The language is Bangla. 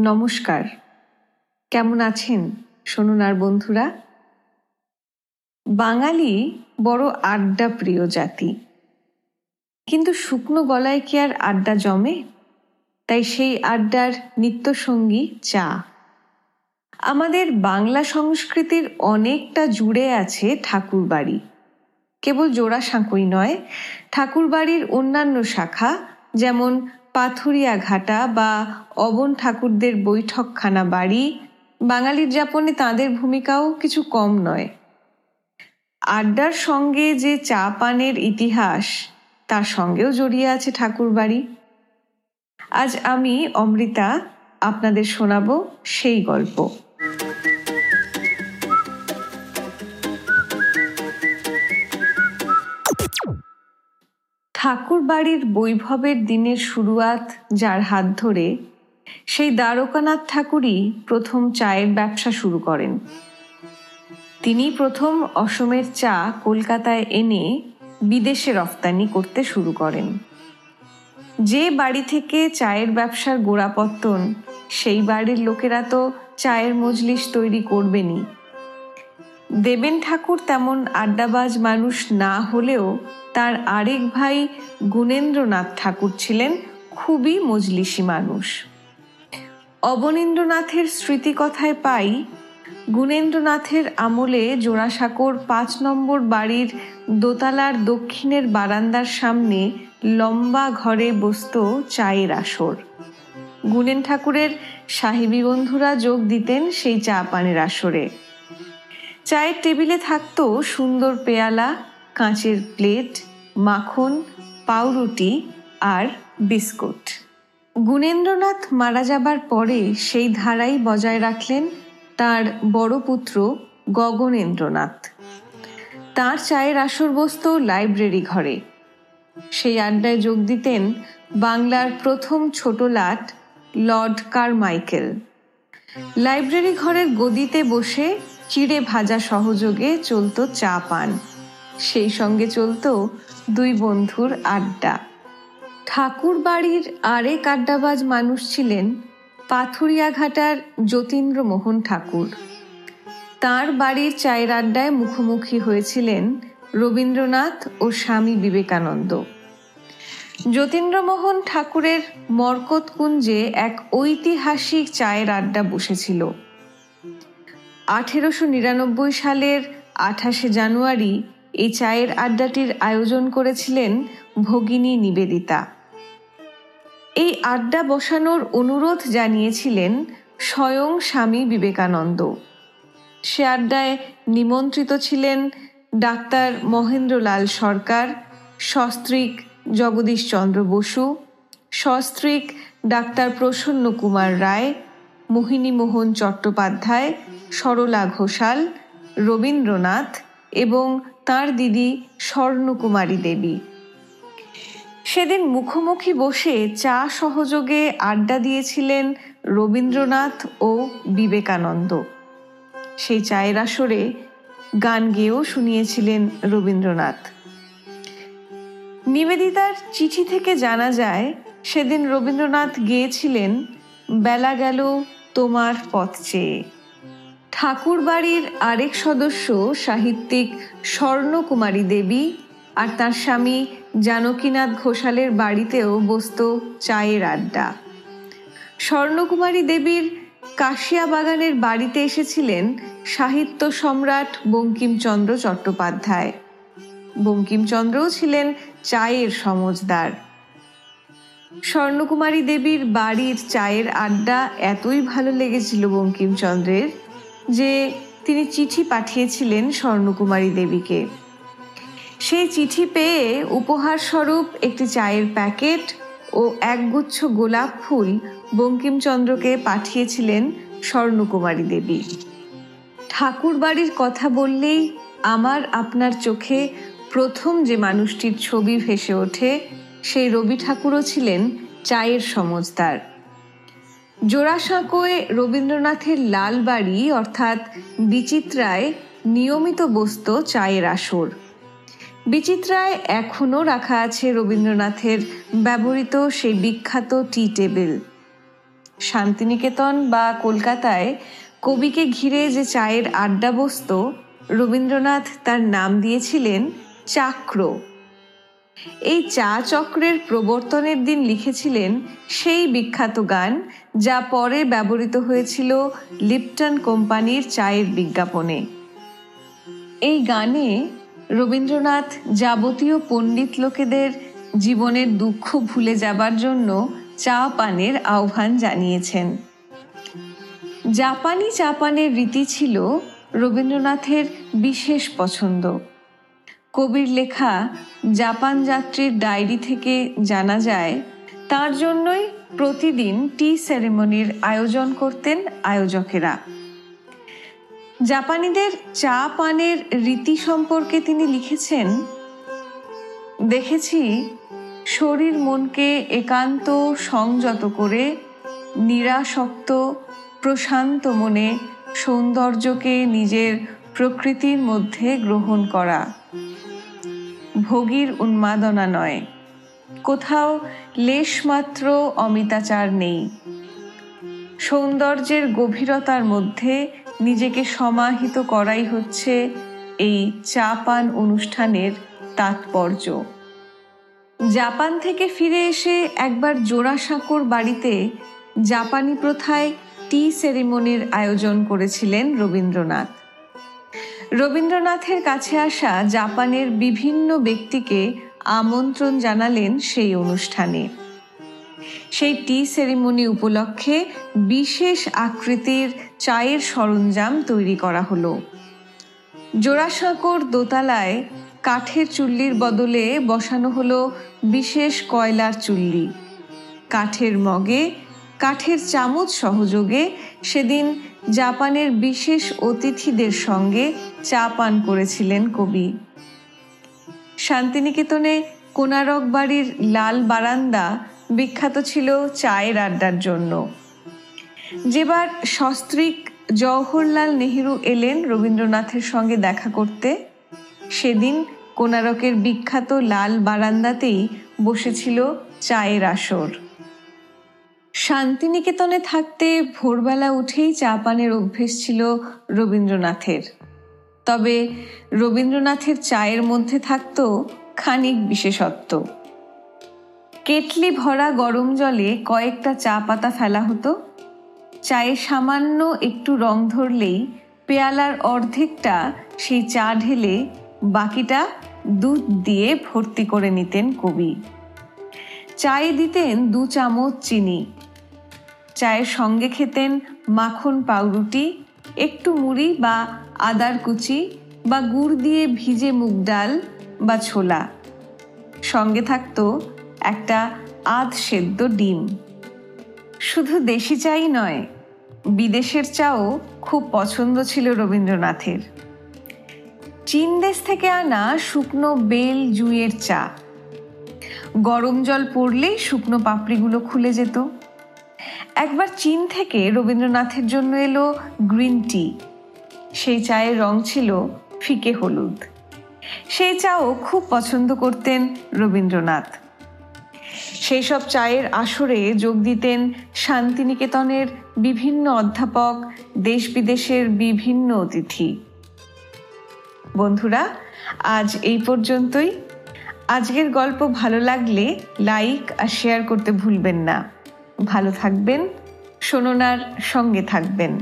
নমস্কার। কেমন আছেন শুনুন আর বন্ধুরা? বাঙালি বড় আড্ডা প্রিয় জাতি। কিন্তু শুকনো গলায় কি আর আড্ডা জমে? তাই সেই আড্ডার নিত্যসঙ্গী চা। আমাদের বাংলা সংস্কৃতির অনেকটা জুড়ে আছে ঠাকুর বাড়ি কেবল জোড়া সাঁকোই নয় ঠাকুর বাড়ির অন্যান্য শাখা যেমন পাথুরিয়া ঘাটা বা অবন ঠাকুরদের বৈঠকখানা বাড়ি, বাঙালির যাপনে তাদের ভূমিকাও কিছু কম নয়। আড্ডার সঙ্গে যে চা পানের ইতিহাস, তার সঙ্গেও জড়িয়ে আছে ঠাকুর বাড়ি আজ আমি অমৃতা, আপনাদের শোনাব সেই গল্প। ঠাকুর বাড়ির বৈভবের দিনের শুরুয়াত যার হাত ধরে, সেই দ্বারকানাথ ঠাকুরই প্রথম চায়ের ব্যবসা শুরু করেন। তিনি প্রথম অসমের চা কলকাতায় এনে বিদেশে রফতানি করতে শুরু করেন। যে বাড়ি থেকে চায়ের ব্যবসার গোড়াপত্তন, সেই বাড়ির লোকেরা তো চায়ের মজলিস তৈরি করবেনই। দেবেন ঠাকুর তেমন আড্ডাবাজ মানুষ না হলেও তার আরেক ভাই গুণেন্দ্রনাথ ঠাকুর ছিলেন খুবই মজলিসি মানুষ। অবনীন্দ্রনাথের স্মৃতিকথায় পাই, গুণেন্দ্রনাথের আমলে জোড়াসাঁকোর পাঁচ নম্বর বাড়ির দোতলার দক্ষিণের বারান্দার সামনে লম্বা ঘরে বসত চায়ের আসর। গুণেন ঠাকুরের সাহেবী বন্ধুরা যোগ দিতেন সেই চা পানের আসরে। চায়ের টেবিলে থাকতো সুন্দর পেয়ালা, কাঁচের প্লেট, মাখন, পাউরুটি আর বিস্কুট। গুণেন্দ্রনাথ মারা যাবার পরে সেই ধারাই বজায় রাখলেন তার বড় পুত্র গগনেন্দ্রনাথ। তার চায়ের আসর বসত লাইব্রেরি ঘরে। সেই আড্ডায় যোগ দিতেন বাংলার প্রথম ছোট লাট লর্ড কারমাইকেল। লাইব্রেরি ঘরের গদিতে বসে চিড়ে ভাজা সহযোগে চলত চা পান। সেই সঙ্গে চলত দুই বন্ধুর আড্ডা। ঠাকুর বাড়ির আরেক আড্ডাবাজ মানুষ ছিলেন পাথুরিয়াঘাটার যতীন্দ্র মোহন ঠাকুর। তার বাড়ির চায়ের আড্ডায় মুখোমুখি হয়েছিলেন রবীন্দ্রনাথ ও স্বামী বিবেকানন্দ। যতীন্দ্রমোহন ঠাকুরের মরকত কুঞ্জে এক ঐতিহাসিক চায়ের আড্ডা বসেছিল। আঠেরোশো নিরানব্বই সালের আঠাশে জানুয়ারি এই চায়ের আড্ডাটির আয়োজন করেছিলেন ভগিনী নিবেদিতা। এই আড্ডা বসানোর অনুরোধ জানিয়েছিলেন স্বয়ং স্বামী বিবেকানন্দ। সে আড্ডায় নিমন্ত্রিত ছিলেন ডাক্তার মহেন্দ্রলাল সরকার, সস্ত্রীক জগদীশচন্দ্র বসু, সস্ত্রীক ডাক্তার প্রসন্ন কুমার রায়, মোহিনীমোহন চট্টোপাধ্যায় সরলা ঘোষাল, রবীন্দ্রনাথ এবং তার দিদি স্বর্ণকুমারী দেবী। সেদিন মুখোমুখি বসে চা সহযোগে আড্ডা দিয়েছিলেন রবীন্দ্রনাথ ও বিবেকানন্দ। সেই চায়ের আসরে গান গেয়েও শুনিয়েছিলেন রবীন্দ্রনাথ। নিবেদিতার চিঠি থেকে জানা যায়, সেদিন রবীন্দ্রনাথ গিয়েছিলেন, বেলা গেল তোমার পথ চেয়ে। ঠাকুর বাড়ির আরেক সদস্য সাহিত্যিক স্বর্ণকুমারী দেবী আর তার স্বামী জানকীনাথ ঘোষালের বাড়িতেও বসত চায়ের আড্ডা। স্বর্ণকুমারী দেবীর কাশিয়া বাগানের বাড়িতে এসেছিলেন সাহিত্য সম্রাট বঙ্কিমচন্দ্র চট্টোপাধ্যায়। বঙ্কিমচন্দ্রও ছিলেন চায়ের সমজদার স্বর্ণকুমারী দেবীর বাড়ির চায়ের আড্ডা এতই ভালো লেগেছিল বঙ্কিমচন্দ্রের যে তিনি চিঠি পাঠিয়েছিলেন স্বর্ণকুমারী দেবীকে। সেই চিঠি পেয়ে উপহার স্বরূপ একটি চায়ের প্যাকেট ও একগুচ্ছ গোলাপ ফুল বঙ্কিমচন্দ্রকে পাঠিয়েছিলেন স্বর্ণকুমারী দেবী। ঠাকুর বাড়ির কথা বললেই আমার আপনার চোখে প্রথম যে মানুষটির ছবি ভেসে ওঠে, সেই রবি ঠাকুরও ছিলেন চায়ের সমজদার জোড়াসাঁকোয় রবীন্দ্রনাথের লালবাড়ি, অর্থাৎ বিচিত্রায় নিয়মিত বসত চায়ের আসর। বিচিত্রায় এখনও রাখা আছে রবীন্দ্রনাথের ব্যবহৃত সেই বিখ্যাত টি টেবিল। শান্তিনিকেতন বা কলকাতায় কবিকে ঘিরে যে চায়ের আড্ডা বসত রবীন্দ্রনাথ তার নাম দিয়েছিলেন চাক্র। এই চা চক্রের প্রবর্তনের দিন লিখেছিলেন সেই বিখ্যাত গান যা পরে ব্যবহৃত হয়েছিল লিপটন কোম্পানির চায়ের বিজ্ঞাপনে। এই গানে রবীন্দ্রনাথ যাবতীয় পণ্ডিত লোকেদের জীবনের দুঃখ ভুলে যাবার জন্য চা পানের আহ্বান জানিয়েছেন। জাপানি চা পানের রীতি ছিল রবীন্দ্রনাথের বিশেষ পছন্দ। কবির লেখা জাপান যাত্রীর ডায়েরি থেকে জানা যায়, তার জন্যই প্রতিদিন টি সেরেমনির আয়োজন করতেন আয়োজকেরা। জাপানিদের চা পানের রীতি সম্পর্কে তিনি লিখেছেন, দেখেছি শরীর মনকে একান্ত সংযত করে, নিরাসক্ত, প্রশান্ত মনে সৌন্দর্যকে নিজের প্রকৃতির মধ্যে গ্রহণ করা। ভোগীর উন্মাদনা নয়। কোথাও লেশমাত্র অমিতাচার নেই। সৌন্দর্যের গভীরতার মধ্যে নিজেকে সমাহিত করাই হচ্ছে এই চা পান অনুষ্ঠানের তাৎপর্য। জাপান থেকে ফিরে এসে একবার জোড়াসাঁকোর বাড়িতে জাপানি প্রথায় টি সেরিমনির আয়োজন করেছিলেন রবীন্দ্রনাথ। রবীন্দ্রনাথের কাছে আসা জাপানের বিভিন্ন ব্যক্তিকে আমন্ত্রণ জানালেন সেই অনুষ্ঠানে। সেই টি সেরিমনি উপলক্ষে বিশেষ আকৃতির চায়ের সরঞ্জাম তৈরি করা হলো। জোড়াসাঁকোর দোতলায় কাঠের চুল্লির বদলে বসানো হলো বিশেষ কয়লার চুল্লি। কাঠের মগে, কাঠের চামচ সহযোগে সেদিন জাপানের বিশেষ অতিথিদের সঙ্গে চা পান করেছিলেন কবি। শান্তিনিকেতনে কোনারক বাড়ির লাল বারান্দা বিখ্যাত ছিল চায়ের আড্ডার জন্য। যেবার সস্ত্রীক জওহরলাল নেহেরু এলেন রবীন্দ্রনাথের সঙ্গে দেখা করতে, সেদিন কোনারকের বিখ্যাত লাল বারান্দাতেই বসেছিল চায়ের আসর। শান্তিনিকেতনে থাকতে ভোরবেলা উঠেই চা পানের অভ্যেস ছিল রবীন্দ্রনাথের। তবে রবীন্দ্রনাথের চায়ের মধ্যে থাকত খানিক বিশেষত্ব। কেটলি ভরা গরম জলে কয়েকটা চা পাতা ফেলা হতো। চায়ে সামান্য একটু রং ধরলেই পেয়ালার অর্ধেকটা সেই চা ঢেলে বাকিটা দুধ দিয়ে ভর্তি করে নিতেন কবি। চায়ে দিতেন দু চামচ চিনি। চায়ের সঙ্গে খেতেন মাখন পাউরুটি, একটু মুড়ি বা আদার কুচি বা গুড় দিয়ে ভিজে মুগ ডাল বা ছোলা। সঙ্গে থাকতো একটা আধ সেদ্ধ ডিম। শুধু দেশি চাই নয়, বিদেশের চাও খুব পছন্দ ছিল রবীন্দ্রনাথের। চীন দেশ থেকে আনা শুকনো বেল জুঁয়ের চা। গরম জল পড়লেই শুকনো পাপড়িগুলো খুলে যেত। একবার চীন থেকে রবীন্দ্রনাথের জন্য এলো গ্রিন টি। সেই চায়ের রং ছিল ফিকে হলুদ। সেই চাও খুব পছন্দ করতেন রবীন্দ্রনাথ। সেই সব চায়ের আসরে যোগ দিতেন শান্তিনিকেতনের বিভিন্ন অধ্যাপক দেশ বিদেশের বিভিন্ন অতিথি। বন্ধুরা, আজ এই পর্যন্তই। আজকের গল্প ভালো লাগলে লাইক আর শেয়ার করতে ভুলবেন না। ভালো থাকবেন। শোনার সঙ্গে থাকবেন।